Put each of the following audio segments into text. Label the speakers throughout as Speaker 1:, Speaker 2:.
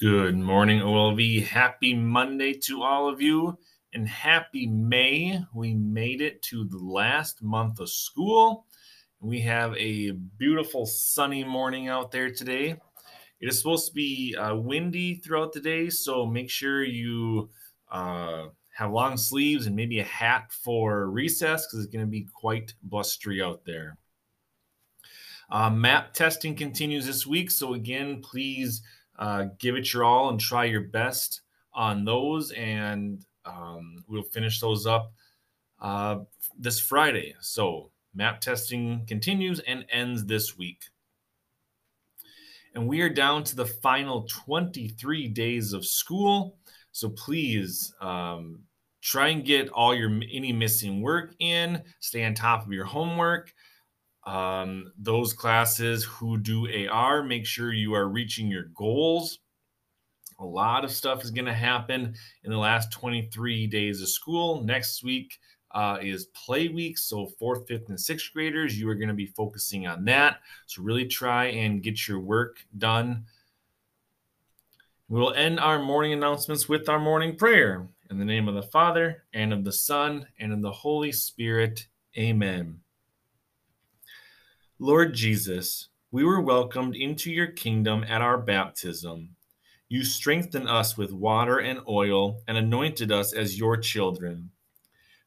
Speaker 1: Good morning, OLV. Happy Monday to all of you and happy May. We made it to the last month of school. We have a beautiful sunny morning out there today. It is supposed to be uh, windy throughout the day, so make sure you uh, have long sleeves and maybe a hat for recess because it's going to be quite blustery out there. Uh, map testing continues this week, so again, please uh, give it your all and try your best on those, and um, we'll finish those up uh, this Friday. So, map testing continues and ends this week. And we are down to the final 23 days of school. So, please um, try and get all your any missing work in, stay on top of your homework. Um, those classes who do AR, make sure you are reaching your goals. A lot of stuff is going to happen in the last 23 days of school. Next week uh, is play week. So, fourth, fifth, and sixth graders, you are going to be focusing on that. So, really try and get your work done. We will end our morning announcements with our morning prayer. In the name of the Father, and of the Son, and of the Holy Spirit. Amen. Lord Jesus, we were welcomed into your kingdom at our baptism. You strengthened us with water and oil and anointed us as your children.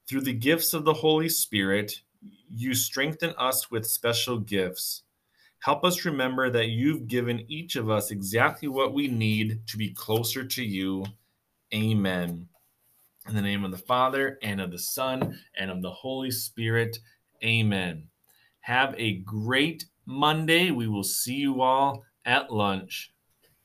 Speaker 1: Through the gifts of the Holy Spirit, you strengthen us with special gifts. Help us remember that you've given each of us exactly what we need to be closer to you. Amen. In the name of the Father, and of the Son, and of the Holy Spirit. Amen. Have a great Monday. We will see you all at lunch.